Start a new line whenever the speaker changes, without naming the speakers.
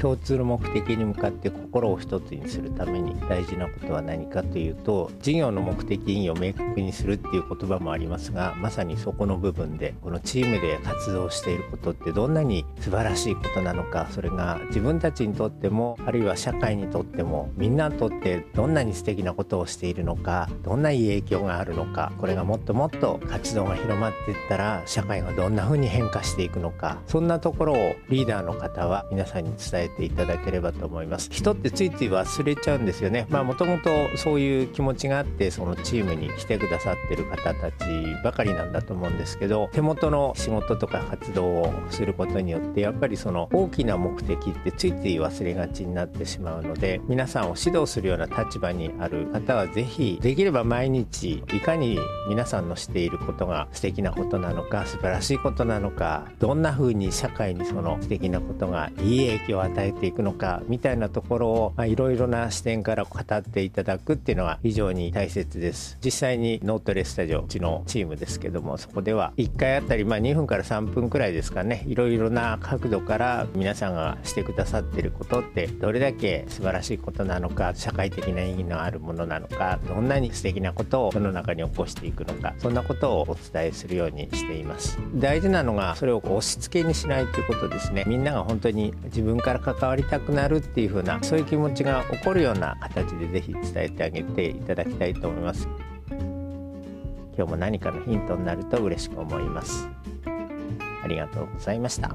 共通の目的に向かって心を一つにするために大事なことは何かというと事業の目的意義を明確にするっていう言葉もありますがまさにそこの部分でこのチームで活動していることってどんなに素晴らしいことなのかそれが自分たちにとってもあるいは社会にとってもみんなにとってどんなに素敵なことをしているのかどんないい影響があるのかこれがもっともっと活動が広まっていったら社会がどんな風に変化していくのかそんなところをリーダーの方は皆さんに伝えていただければと思います。人ってついつい忘れちゃうんですよね。まあもともとそういう気持ちがあってそのチームに来てくださってる方たちばかりなんだと思うんですけど手元の仕事とか活動をすることによってやっぱりその大きな目的ってついつい忘れがちになってしまうので皆さんを指導するような立場にある方は是非できれば毎日いかに皆さんのしていることが素敵なことなのか素晴らしいことなのかどんな風に社会にその素敵なことがいい影響を与えていくのかみたいなところをいろいろな視点から語っていただくっていうのは非常に大切です。実際にノートレスタジオうちのチームですけどもそこでは1回あたりまあ2分から3分くらいですかねいろいろな角度から皆さんがしてくださってることってどれだけ素晴らしいことなのか社会的な意義のあるものなのかどんなに素敵なことを世の中に起こしていくのかそんなことをお伝えするようにしています。大事なのがそれを押し付けにしないということですね。みんなが本当に自分から関わりたくなるっていう風なそういう気持ちが起こるような形で是非伝えてあげていただきたいと思います。今日も何かのヒントになると嬉しく思います。ありがとうございました。